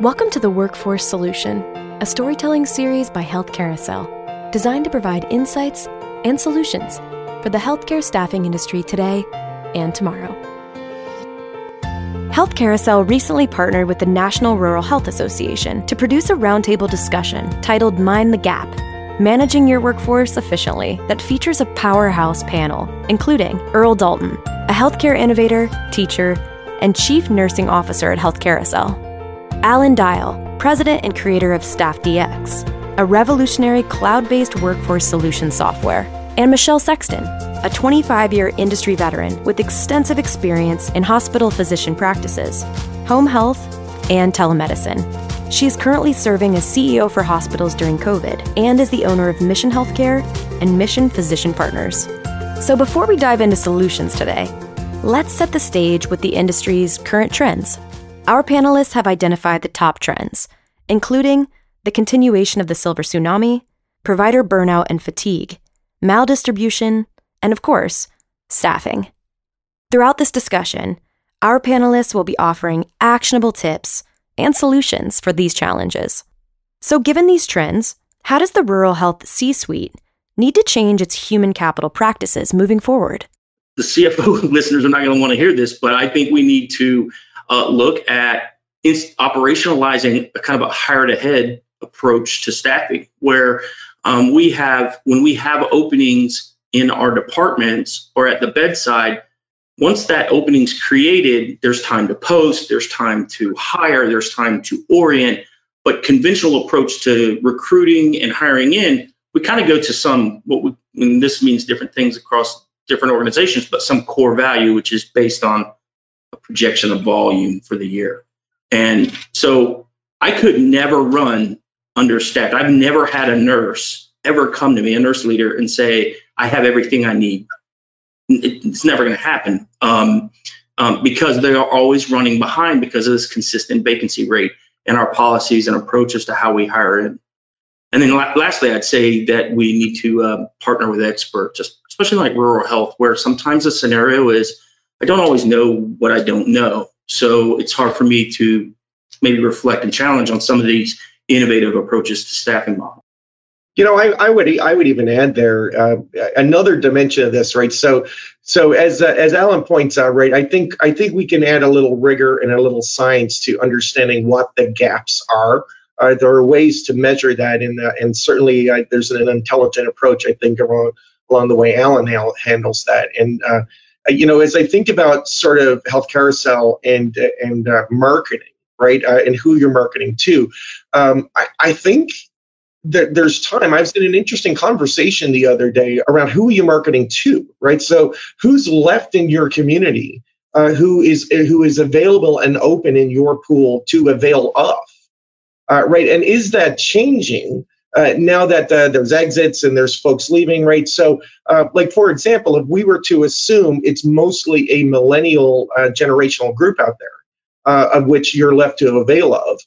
Welcome to the Workforce Solution, a storytelling series by Health Carousel, designed to provide insights and solutions for the healthcare staffing industry today and tomorrow. Health Carousel recently partnered with the National Rural Health Association to produce a roundtable discussion titled Mind the Gap Managing Your Workforce Efficiently, that features a powerhouse panel, including Earl Dalton, a healthcare innovator, teacher, and chief nursing officer at Health Carousel, Alan Dial, president and creator of StaffDX, a revolutionary cloud based workforce solution software, and Michelle Sexton, a 25 year industry veteran with extensive experience in hospital physician practices, home health, and telemedicine. She is currently serving as CEO for hospitals during COVID and is the owner of Mission Healthcare and Mission Physician Partners. So before we dive into solutions today, let's set the stage with the industry's current trends. Our panelists have identified the top trends, including the continuation of the silver tsunami, provider burnout and fatigue, maldistribution, and of course, staffing. Throughout this discussion, our panelists will be offering actionable tips and solutions for these challenges. So, given these trends, how does the rural health C suite need to change its human capital practices moving forward? The CFO listeners are not going to want to hear this, but I think we need to uh, look at operationalizing a kind of a hired ahead approach to staffing, where um, we have, when we have openings in our departments or at the bedside, once that opening's created, there's time to post, there's time to hire, there's time to orient. But conventional approach to recruiting and hiring in, we kind of go to some what we, and this means different things across different organizations, but some core value, which is based on projection of volume for the year. And so I could never run understaffed. I've never had a nurse ever come to me, a nurse leader, and say, I have everything I need it's never going to happen um, um, because they are always running behind because of this consistent vacancy rate and our policies and approaches to how we hire in. And then lastly, I'd say that we need to uh, partner with experts, especially like rural health, where sometimes the scenario is I don't always know what I don't know. So it's hard for me to maybe reflect and challenge on some of these innovative approaches to staffing models. You know, I, I would I would even add there uh, another dimension of this, right? So, so as uh, as Alan points out, right? I think I think we can add a little rigor and a little science to understanding what the gaps are. Uh, there are ways to measure that, and uh, and certainly uh, there's an intelligent approach. I think along along the way Alan handles that, and uh, you know, as I think about sort of health carousel and and marketing, right, and who you're marketing to, um, I, I think that there's time. I was in an interesting conversation the other day around who you're you marketing to, right? So who's left in your community uh, who is who is available and open in your pool to avail of, uh, right? And is that changing? Uh, now that uh, there's exits and there's folks leaving, right? So, uh, like for example, if we were to assume it's mostly a millennial uh, generational group out there, uh, of which you're left to avail of,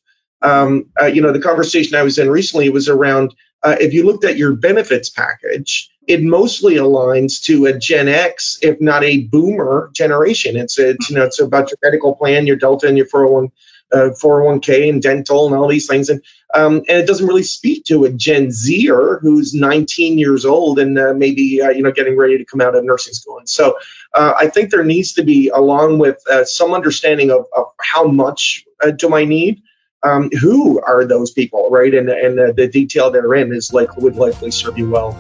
um, uh, you know, the conversation I was in recently was around if you looked at your benefits package, it mostly aligns to a Gen X, if not a Boomer generation. It's a, you know it's about your medical plan, your Delta, and your 401 uh, 401k and dental and all these things, and um, and it doesn't really speak to a Gen Zer who's 19 years old and uh, maybe uh, you know getting ready to come out of nursing school. And so uh, I think there needs to be, along with uh, some understanding of, of how much uh, do I need um, who are those people, right? And and the, detail therein is like would likely serve you well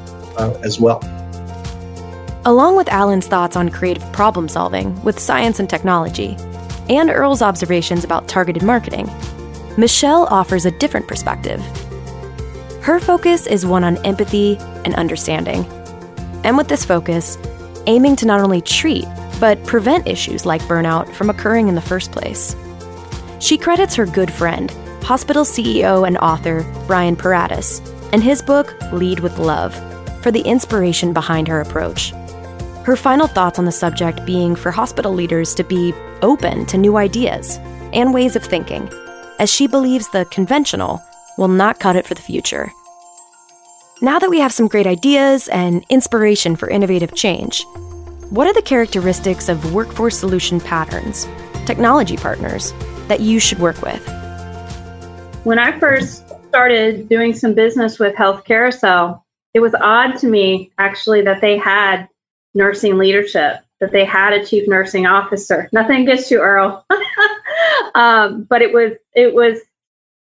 as well. Along with Alan's thoughts on creative problem solving with science and technology, and Earl's observations about targeted marketing, Michelle offers a different perspective. Her focus is one on empathy and understanding. And with this focus, aiming to not only treat, but prevent issues like burnout from occurring in the first place. She credits her good friend, hospital CEO and author Brian Paratus, and his book, Lead with Love, for the inspiration behind her approach. Her final thoughts on the subject being for hospital leaders to be open to new ideas and ways of thinking, as she believes the conventional will not cut it for the future. Now that we have some great ideas and inspiration for innovative change, what are the characteristics of workforce solution patterns, technology partners, that you should work with. When I first started doing some business with Health Carousel, it was odd to me actually that they had nursing leadership, that they had a chief nursing officer. Nothing against you, Earl, um, but it was it was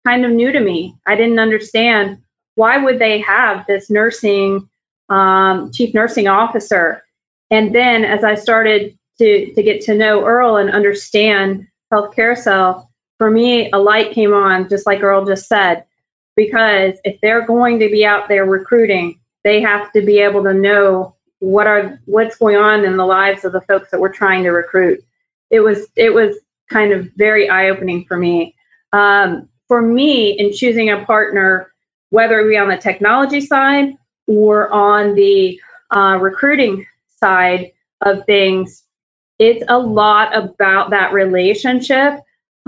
kind of new to me. I didn't understand why would they have this nursing um, chief nursing officer. And then as I started to to get to know Earl and understand Health Carousel, for me a light came on, just like Earl just said, because if they're going to be out there recruiting, they have to be able to know what are what's going on in the lives of the folks that we're trying to recruit. It was it was kind of very eye opening for me. Um, for me, in choosing a partner, whether it be on the technology side or on the uh, recruiting side of things, it's a lot about that relationship,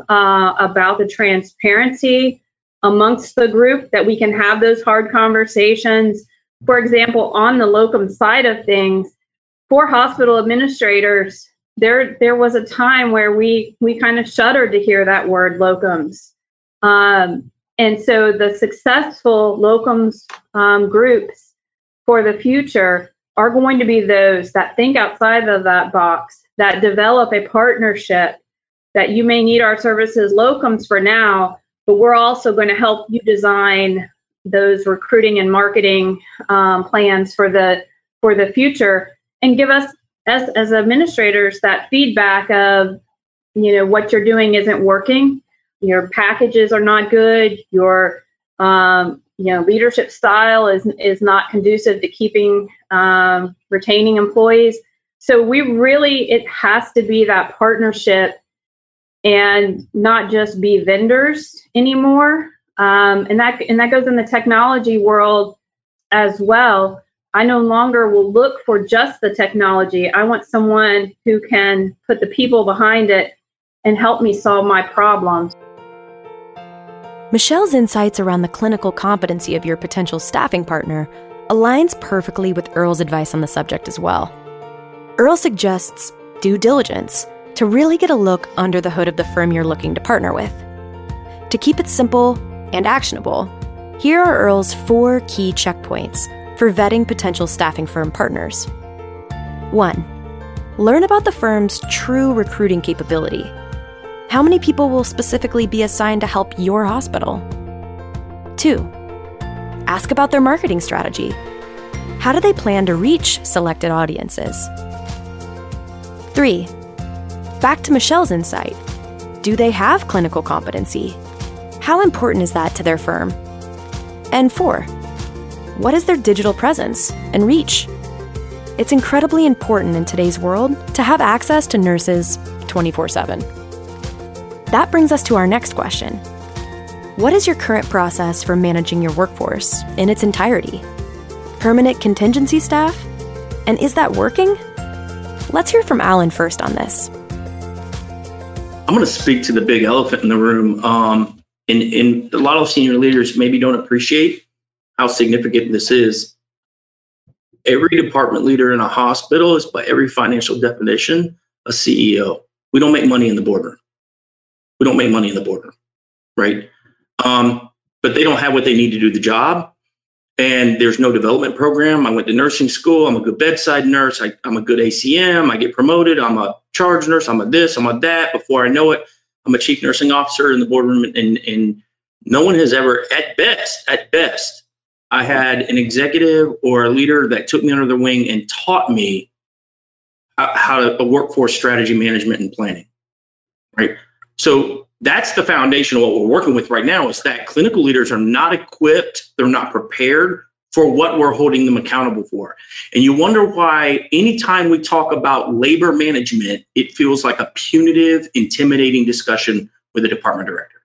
uh, about the transparency amongst the group that we can have those hard conversations. For example, on the locum side of things, for hospital administrators, there there was a time where we we kind of shuddered to hear that word locums. Um, and so the successful locums um, groups for the future are going to be those that think outside of that box, that develop a partnership that you may need our services locums for now, but we're also going to help you design those recruiting and marketing um, plans for the for the future and give us as as administrators that feedback of you know what you're doing isn't working your packages are not good your um, you know leadership style is is not conducive to keeping um, retaining employees. So we really it has to be that partnership and not just be vendors anymore um, and that and that goes in the technology world as well I no longer will look for just the technology. I want someone who can put the people behind it and help me solve my problems. Michelle's insights around the clinical competency of your potential staffing partner aligns perfectly with Earl's advice on the subject as well. Earl suggests due diligence to really get a look under the hood of the firm you're looking to partner with. To keep it simple and actionable, here are Earl's four key checkpoints for vetting potential staffing firm partners. 1. Learn about the firm's true recruiting capability. How many people will specifically be assigned to help your hospital? 2. Ask about their marketing strategy. How do they plan to reach selected audiences? 3. Back to Michelle's insight. Do they have clinical competency? How important is that to their firm? And 4 what is their digital presence and reach? It's incredibly important in today's world to have access to nurses 24 7. That brings us to our next question What is your current process for managing your workforce in its entirety? Permanent contingency staff? And is that working? Let's hear from Alan first on this. I'm going to speak to the big elephant in the room. Um, and, and a lot of senior leaders maybe don't appreciate how significant this is. Every department leader in a hospital is, by every financial definition, a CEO. We don't make money in the boardroom. We don't make money in the boardroom, right? Um, but they don't have what they need to do the job. And there's no development program. I went to nursing school. I'm a good bedside nurse. I, am a good ACM. I get promoted. I'm a charge nurse. I'm a this. I'm a that. Before I know it, I'm a chief nursing officer in the boardroom. And, and no one has ever, at best, at best, I had an executive or a leader that took me under their wing and taught me how to workforce strategy management and planning. Right. So that's the foundation of what we're working with right now is that clinical leaders are not equipped, they're not prepared for what we're holding them accountable for. And you wonder why anytime we talk about labor management, it feels like a punitive, intimidating discussion with a department director.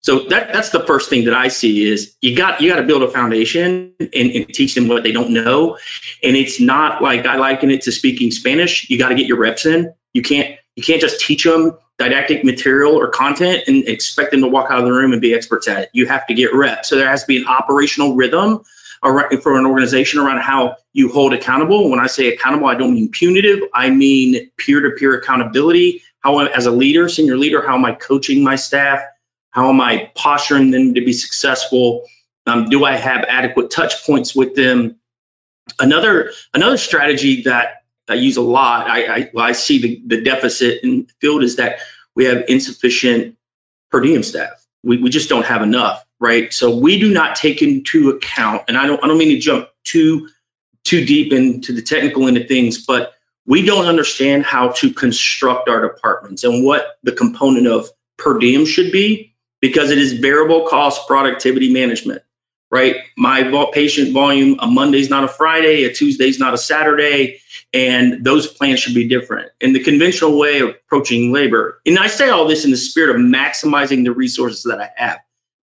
So that that's the first thing that I see is you got you got to build a foundation and, and, teach them what they don't know. And it's not like I liken it to speaking Spanish. You got to get your reps in. You can't you can't just teach them didactic material or content and expect them to walk out of the room and be experts at it. You have to get reps. So there has to be an operational rhythm around, for an organization around how you hold accountable. When I say accountable, I don't mean punitive. I mean peer-to-peer accountability. How as a leader, senior leader, how am I coaching my staff? How am I posturing them to be successful? Um, do I have adequate touch points with them? Another another strategy that I use a lot, I, I, well, I see the, the deficit in the field is that we have insufficient per diem staff. We, we just don't have enough, right? So we do not take into account, and I don't I don't mean to jump too too deep into the technical end of things, but we don't understand how to construct our departments and what the component of per diem should be because it is variable cost productivity management right my patient volume a monday's not a friday a tuesday's not a saturday and those plans should be different in the conventional way of approaching labor and i say all this in the spirit of maximizing the resources that i have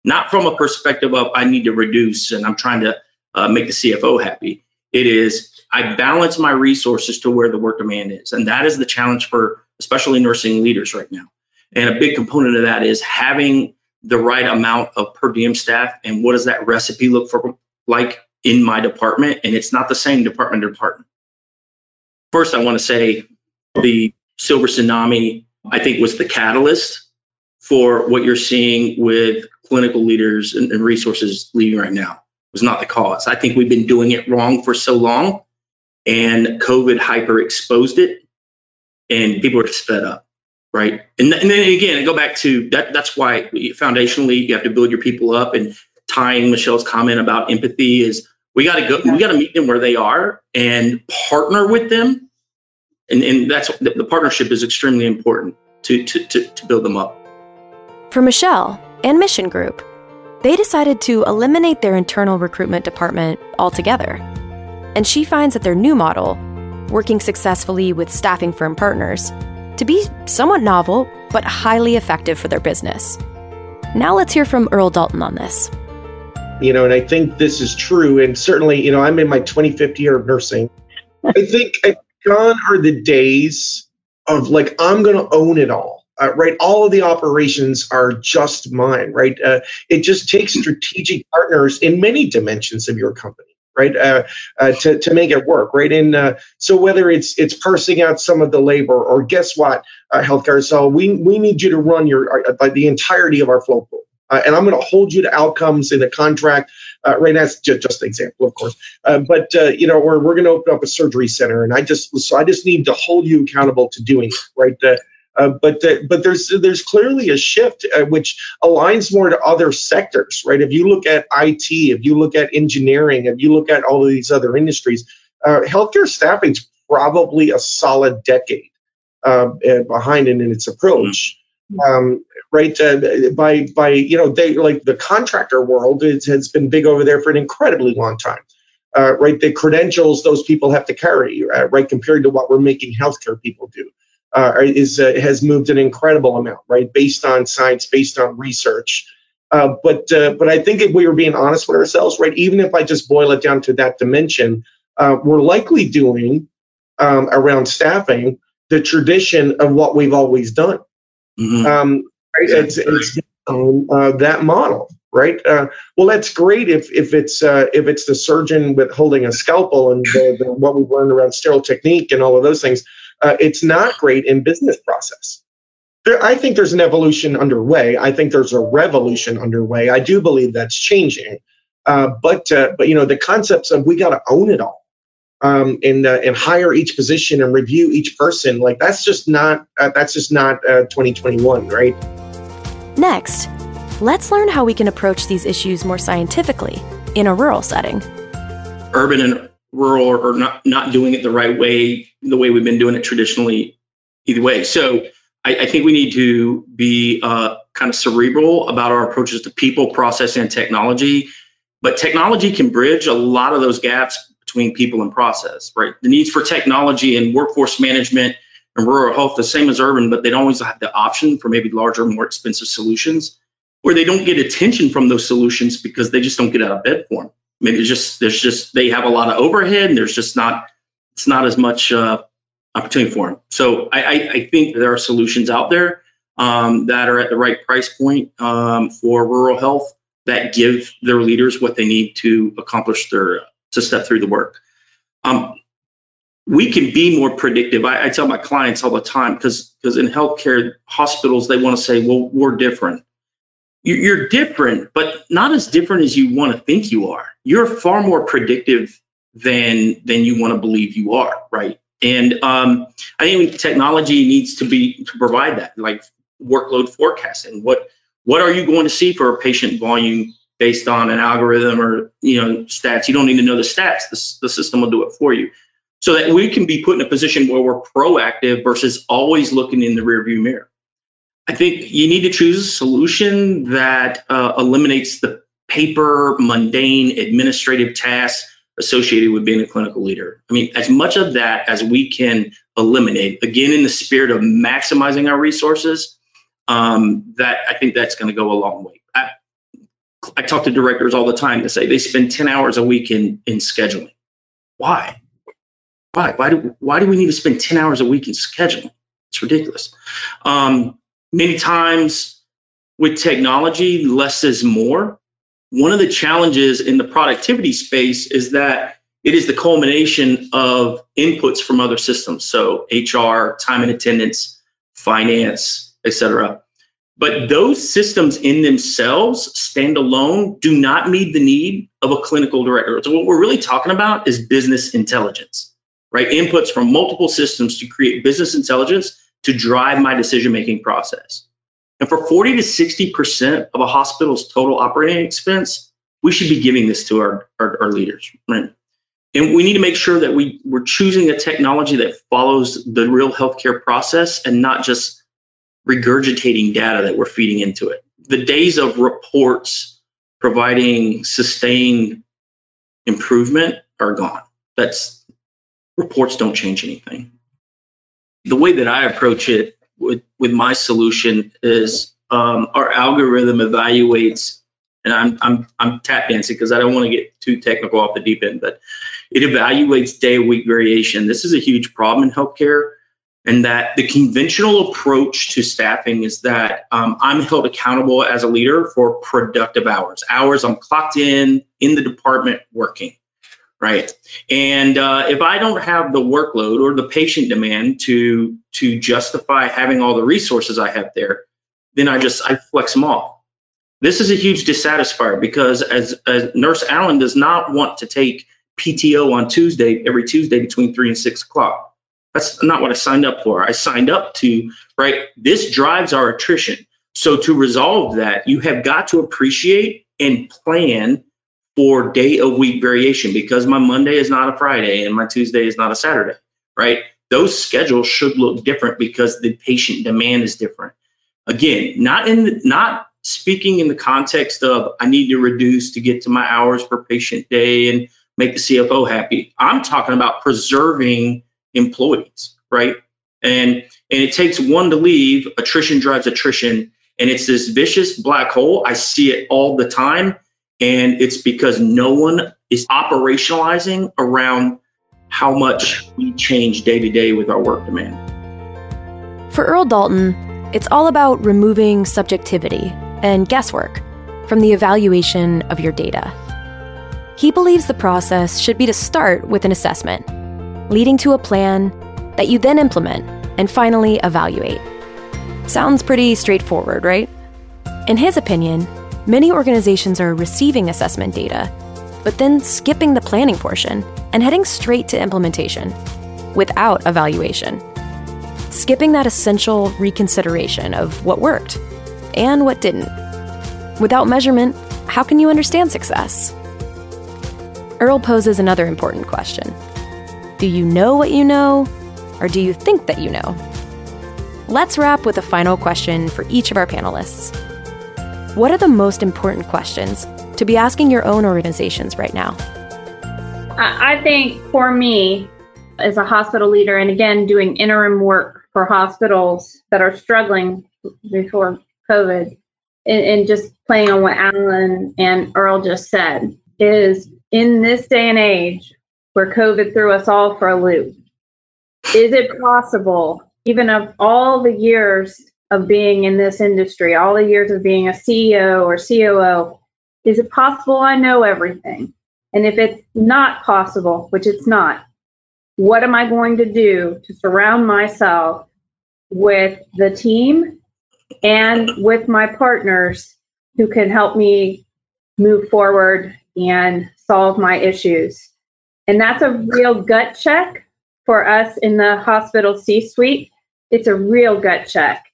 not from a perspective of i need to reduce and i'm trying to uh, make the cfo happy it is I balance my resources to where the work demand is. And that is the challenge for especially nursing leaders right now. And a big component of that is having the right amount of per diem staff and what does that recipe look for like in my department and it's not the same department to department first i want to say the silver tsunami i think was the catalyst for what you're seeing with clinical leaders and, and resources leaving right now was not the cause. I think we've been doing it wrong for so long, and COVID hyper exposed it, and people are just fed up, right? And, and then again, I go back to that. That's why foundationally you have to build your people up. And tying Michelle's comment about empathy is we got to go. We got to meet them where they are and partner with them, and and that's the, the partnership is extremely important to to to, to build them up. For Michelle and Mission Group they decided to eliminate their internal recruitment department altogether. And she finds that their new model, working successfully with staffing firm partners, to be somewhat novel but highly effective for their business. Now let's hear from Earl Dalton on this. You know, and I think this is true. And certainly, you know, I'm in my 25th year of nursing. I think gone are the days of like, I'm going to own it all uh, right? All of the operations are just mine, right? Uh, it just takes strategic partners in many dimensions of your company, right, uh, uh to to make it work, right? And uh, so whether it's it's parsing out some of the labor, or guess what, uh, healthcare, so we we need you to run your the entirety of our float pool. And I'm going to hold you to outcomes in the contract. right, that's just, just an example, of course. but you know, we're, we're going to open up a surgery center, and I just so I just need to hold you accountable to doing it, right? Uh, but the, but there's there's clearly a shift uh, which aligns more to other sectors, right? If you look at IT, if you look at engineering, if you look at all of these other industries, uh, healthcare staffing's probably a solid decade um, behind it in its approach. Mm-hmm. Um, right uh, by by you know they like the contractor world has been big over there for an incredibly long time uh, right the credentials those people have to carry uh, right compared to what we're making healthcare people do uh, is uh, has moved an incredible amount, right? Based on science, based on research. Uh, but but I think if we were being honest with ourselves, right, even if I just boil it down to that dimension, we're likely doing um, around staffing the tradition of what we've always done. Mm-hmm. Um, right? yeah, it's, it's um, uh, that model, right? well, that's great if if it's if it's the surgeon with holding a scalpel and the, the, what we've learned around sterile technique and all of those things uh, it's not great in business process. There, I think there's an evolution underway. I think there's a revolution underway. I do believe that's changing. Uh, but uh, but you know the concepts of we got to own it all um, and uh, and hire each position and review each person like that's just not uh, that's just not uh, 2021 right next let's learn how we can approach these issues more scientifically in a rural setting urban and rural are not not doing it the right way, the way we've been doing it traditionally, either way. So I, I think we need to be uh, kind of cerebral about our approaches to people, process, and technology. But technology can bridge a lot of those gaps between people and process, right? The needs for technology and workforce management and rural health the same as urban, but they don't always have the option for maybe larger, more expensive solutions, or they don't get attention from those solutions because they just don't get out of bed for them maybe it's just there's just they have a lot of overhead and there's just not it's not as much uh, opportunity for them. So I, I, I, think there are solutions out there um, that are at the right price point um, for rural health that give their leaders what they need to accomplish their to step through the work. Um, we can be more predictive. I, I tell my clients all the time because because in healthcare hospitals they want to say, well, we're different. you're different, but not as different as you want to think you are. You're far more predictive than than you want to believe you are, right? And um, I think technology needs to be to provide that, like workload forecasting. What what are you going to see for a patient volume based on an algorithm or you know stats? You don't need to know the stats. The, the system will do it for you, so that we can be put in a position where we're proactive versus always looking in the rearview mirror. I think you need to choose a solution that uh, eliminates the paper, mundane, administrative tasks associated with being a clinical leader. I mean, as much of that as we can eliminate, again, in the spirit of maximizing our resources, um, that I think that's going to go a long way. I, talk to directors all the time to say they spend 10 hours a week in, in scheduling. Why? Why? Why do, why do we need to spend 10 hours a week in scheduling? It's ridiculous. Um, many times with technology, less is more. One of the challenges in the productivity space is that it is the culmination of inputs from other systems. So HR, time and attendance, finance, etc. But those systems in themselves, stand alone, do not meet the need of a clinical director. So what we're really talking about is business intelligence, right? Inputs from multiple systems to create business intelligence to drive my decision making process. And for 40 to 60% of a hospital's total operating expense, we should be giving this to our, our, our leaders, right? And we need to make sure that we, we're choosing a technology that follows the real healthcare process and not just regurgitating data that we're feeding into it. The days of reports providing sustained improvement are gone. That's reports don't change anything the way that I approach it with, with my solution is um, our algorithm evaluates, and I'm, I'm, I'm tap dancing because I don't want to get too technical off the deep end, but it evaluates day week variation. This is a huge problem in healthcare. And that the conventional approach to staffing is that um, I'm held accountable as a leader for productive hours, hours I'm clocked in in the department working right? And uh, if I don't have the workload or the patient demand to to justify having all the resources I have there, then I just I flex them off. This is a huge dissatisfier because as, as Nurse Alan does not want to take PTO on Tuesday every Tuesday between three and six o'clock. That's not what I signed up for. I signed up to right. This drives our attrition. So to resolve that, you have got to appreciate and plan for day of week variation because my Monday is not a Friday and my Tuesday is not a Saturday, right? Those schedules should look different because the patient demand is different. Again, not in the, not speaking in the context of I need to reduce to get to my hours per patient day and make the CFO happy. I'm talking about preserving employees, right? And and it takes one to leave, attrition drives attrition, and it's this vicious black hole. I see it all the time and it's because no one is operationalizing around how much we change day to day with our work demand. For Earl Dalton, it's all about removing subjectivity and guesswork from the evaluation of your data. He believes the process should be to start with an assessment, leading to a plan that you then implement and finally evaluate. Sounds pretty straightforward, right? In his opinion, Many organizations are receiving assessment data, but then skipping the planning portion and heading straight to implementation without evaluation. Skipping that essential reconsideration of what worked and what didn't. Without measurement, how can you understand success? Earl poses another important question Do you know what you know, or do you think that you know? Let's wrap with a final question for each of our panelists. What are the most important questions to be asking your own organizations right now? I think for me, as a hospital leader, and again, doing interim work for hospitals that are struggling before COVID, and, just playing on what Alan and Earl just said, is in this day and age where COVID threw us all for a loop, is it possible, even of all the years of being in this industry, all the years of being a CEO or COO, is it possible I know everything? And if it's not possible, which it's not, what am I going to do to surround myself with the team and with my partners who can help me move forward and solve my issues. And that's a real gut check for us in the hospital C suite. It's a real gut check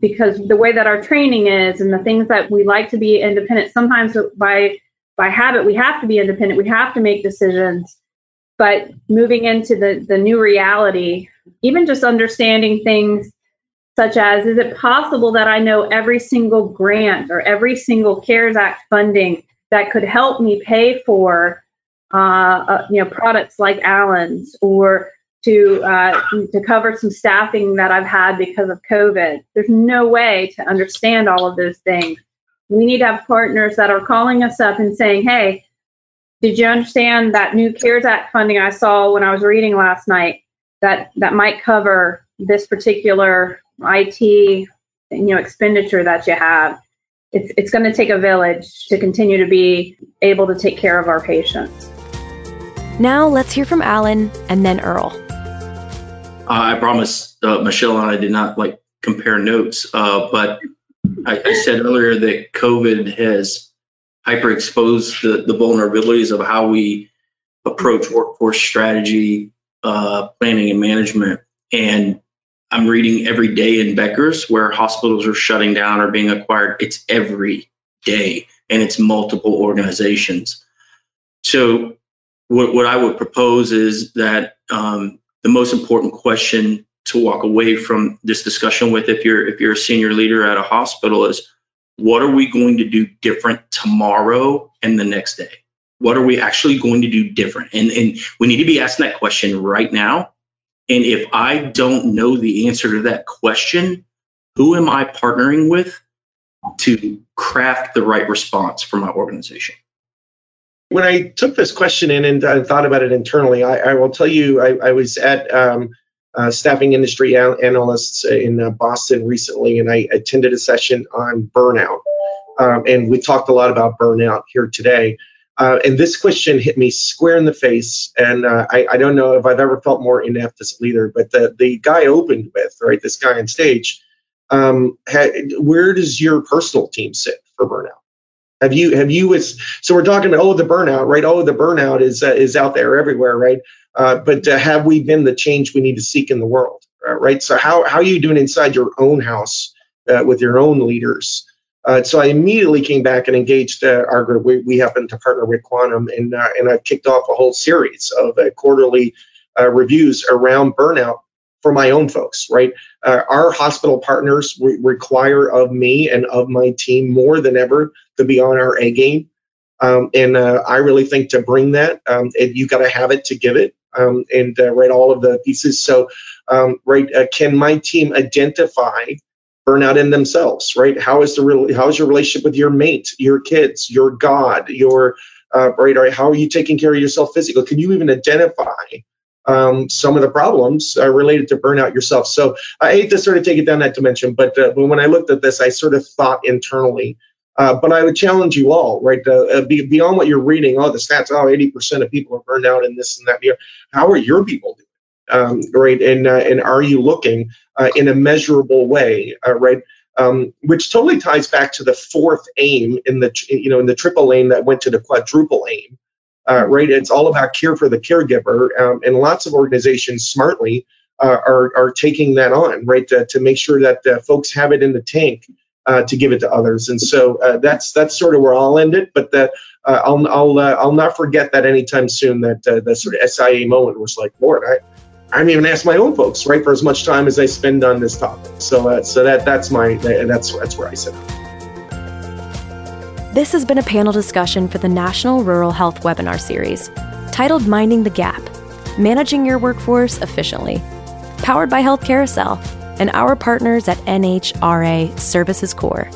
because the way that our training is and the things that we like to be independent, sometimes by by habit we have to be independent, we have to make decisions. But moving into the, the new reality, even just understanding things such as is it possible that I know every single grant or every single CARES Act funding that could help me pay for uh, uh, you know products like Alan's or to uh, to cover some staffing that I've had because of COVID. There's no way to understand all of those things. We need to have partners that are calling us up and saying, "Hey, did you understand that new CARES Act funding I saw when I was reading last night that that might cover this particular IT you know expenditure that you have?" It's, it's going to take a village to continue to be able to take care of our patients. Now let's hear from Alan and then Earl. I promised uh, Michelle and I did not like compare notes, uh, but I, I, said earlier that COVID has hyper exposed the, the vulnerabilities of how we approach workforce strategy, uh, planning, and management. And I'm reading every day in Becker's where hospitals are shutting down or being acquired. It's every day, and it's multiple organizations. So, what, what I would propose is that um, the most important question to walk away from this discussion with if you're if you're a senior leader at a hospital is what are we going to do different tomorrow and the next day? What are we actually going to do different? And and we need to be asking that question right now. And if i don't know the answer to that question who am i partnering with to craft the right response for my organization when I took this question in and thought about it internally, I, I will tell you, I, I was at um, uh, staffing industry analysts in uh, Boston recently, and I attended a session on burnout. Um, and we talked a lot about burnout here today. Uh, and this question hit me square in the face. And uh, I, I, don't know if I've ever felt more inept as a leader, but the, the guy opened with, right, this guy on stage, um, had, where does your personal team sit for burnout? Have you have you so we're talking about oh the burnout right? Oh the burnout is uh, is out there everywhere right? Uh, but uh, have we been the change we need to seek in the world uh, right? So how how are you doing inside your own house uh, with your own leaders? Uh, so I immediately came back and engaged our group. We, we happen to partner with Quantum, and and I kicked off a whole series of quarterly reviews around burnout for my own folks, right? Uh, our hospital partners re- require of me and of my team more than ever to be on our A game. Um, and uh, I really think to bring that, um, and you got to have it to give it, um, and uh, write all of the pieces. So, um, right, uh, can my team identify burnout in themselves? Right, how is the real, how is your relationship with your mate, your kids, your God, your uh, right, right? How are you taking care of yourself physically? Can you even identify um, some of the problems are related to burnout yourself. So I hate to sort of take it down that dimension, but, uh, but when I looked at this, I sort of thought internally. Uh, but I would challenge you all, right? Uh, uh be, beyond what you're reading, oh, the stats, oh, 80% of people are burned out in this and that. Year. How are your people doing? Um, right? And uh, and are you looking uh, in a measurable way, right? Um, which totally ties back to the fourth aim in the you know in the triple aim that went to the quadruple aim, uh, right? It's all about care for the caregiver, um, and lots of organizations smartly uh, are are taking that on, right, to, to make sure that uh, folks have it in the tank uh, to give it to others. And so uh, that's that's sort of where I'll end it. But that uh, I'll I'll I'll not forget that anytime soon. That that sort of SIA moment was like, Lord, I. I haven't even asked my own folks, right, for as much time as I spend on this topic. So, so that that's my that's that's where I sit. This has been a panel discussion for the National Rural Health webinar series titled Minding the Gap Managing Your Workforce Efficiently, powered by Health Carousel and our partners at NRHA Services Corps.